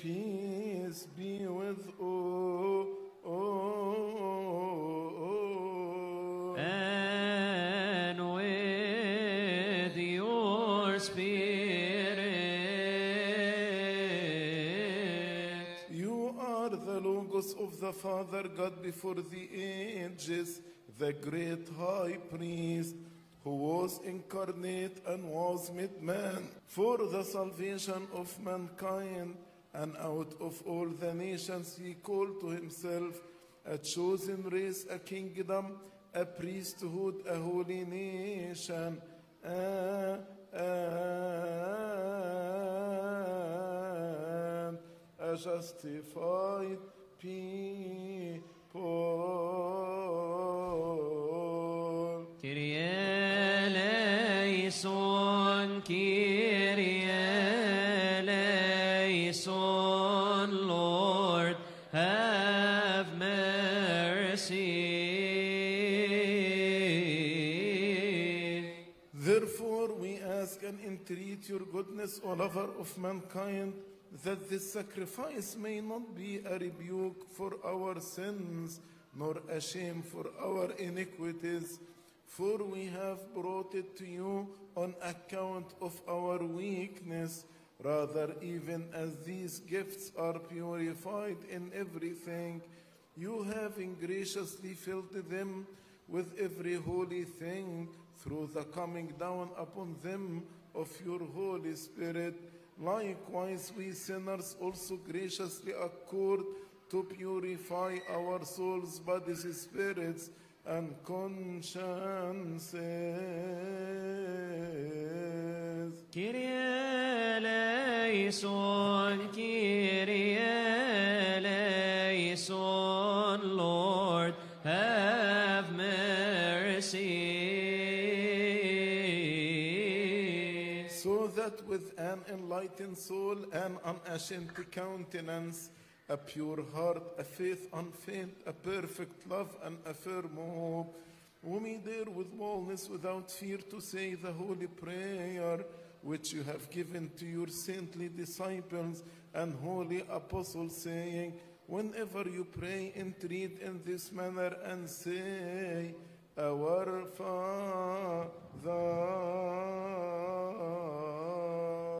Peace be with all. and with your spirit. You are the Logos of the Father God before the ages, the great high priest who was incarnate and was made man for the salvation of mankind. And out of all the nations he called to himself a chosen race, a kingdom, a priesthood, a holy nation. and a justified people. And entreat your goodness, O lover of mankind, that this sacrifice may not be a rebuke for our sins, nor a shame for our iniquities. For we have brought it to you on account of our weakness. Rather, even as these gifts are purified in everything, you having graciously filled them with every holy thing through the coming down upon them of your Holy Spirit. Likewise, we sinners also graciously accord to purify our souls, bodies, spirits, and consciences. Kyrie eleison, Kyrie eleison, Lord, So that with an enlightened soul, an unashamed countenance, a pure heart, a faith unfeigned, a perfect love, and a firm hope, we dare with boldness, without fear, to say the holy prayer which you have given to your saintly disciples and holy apostles, saying, Whenever you pray, entreat in this manner and say, Our Father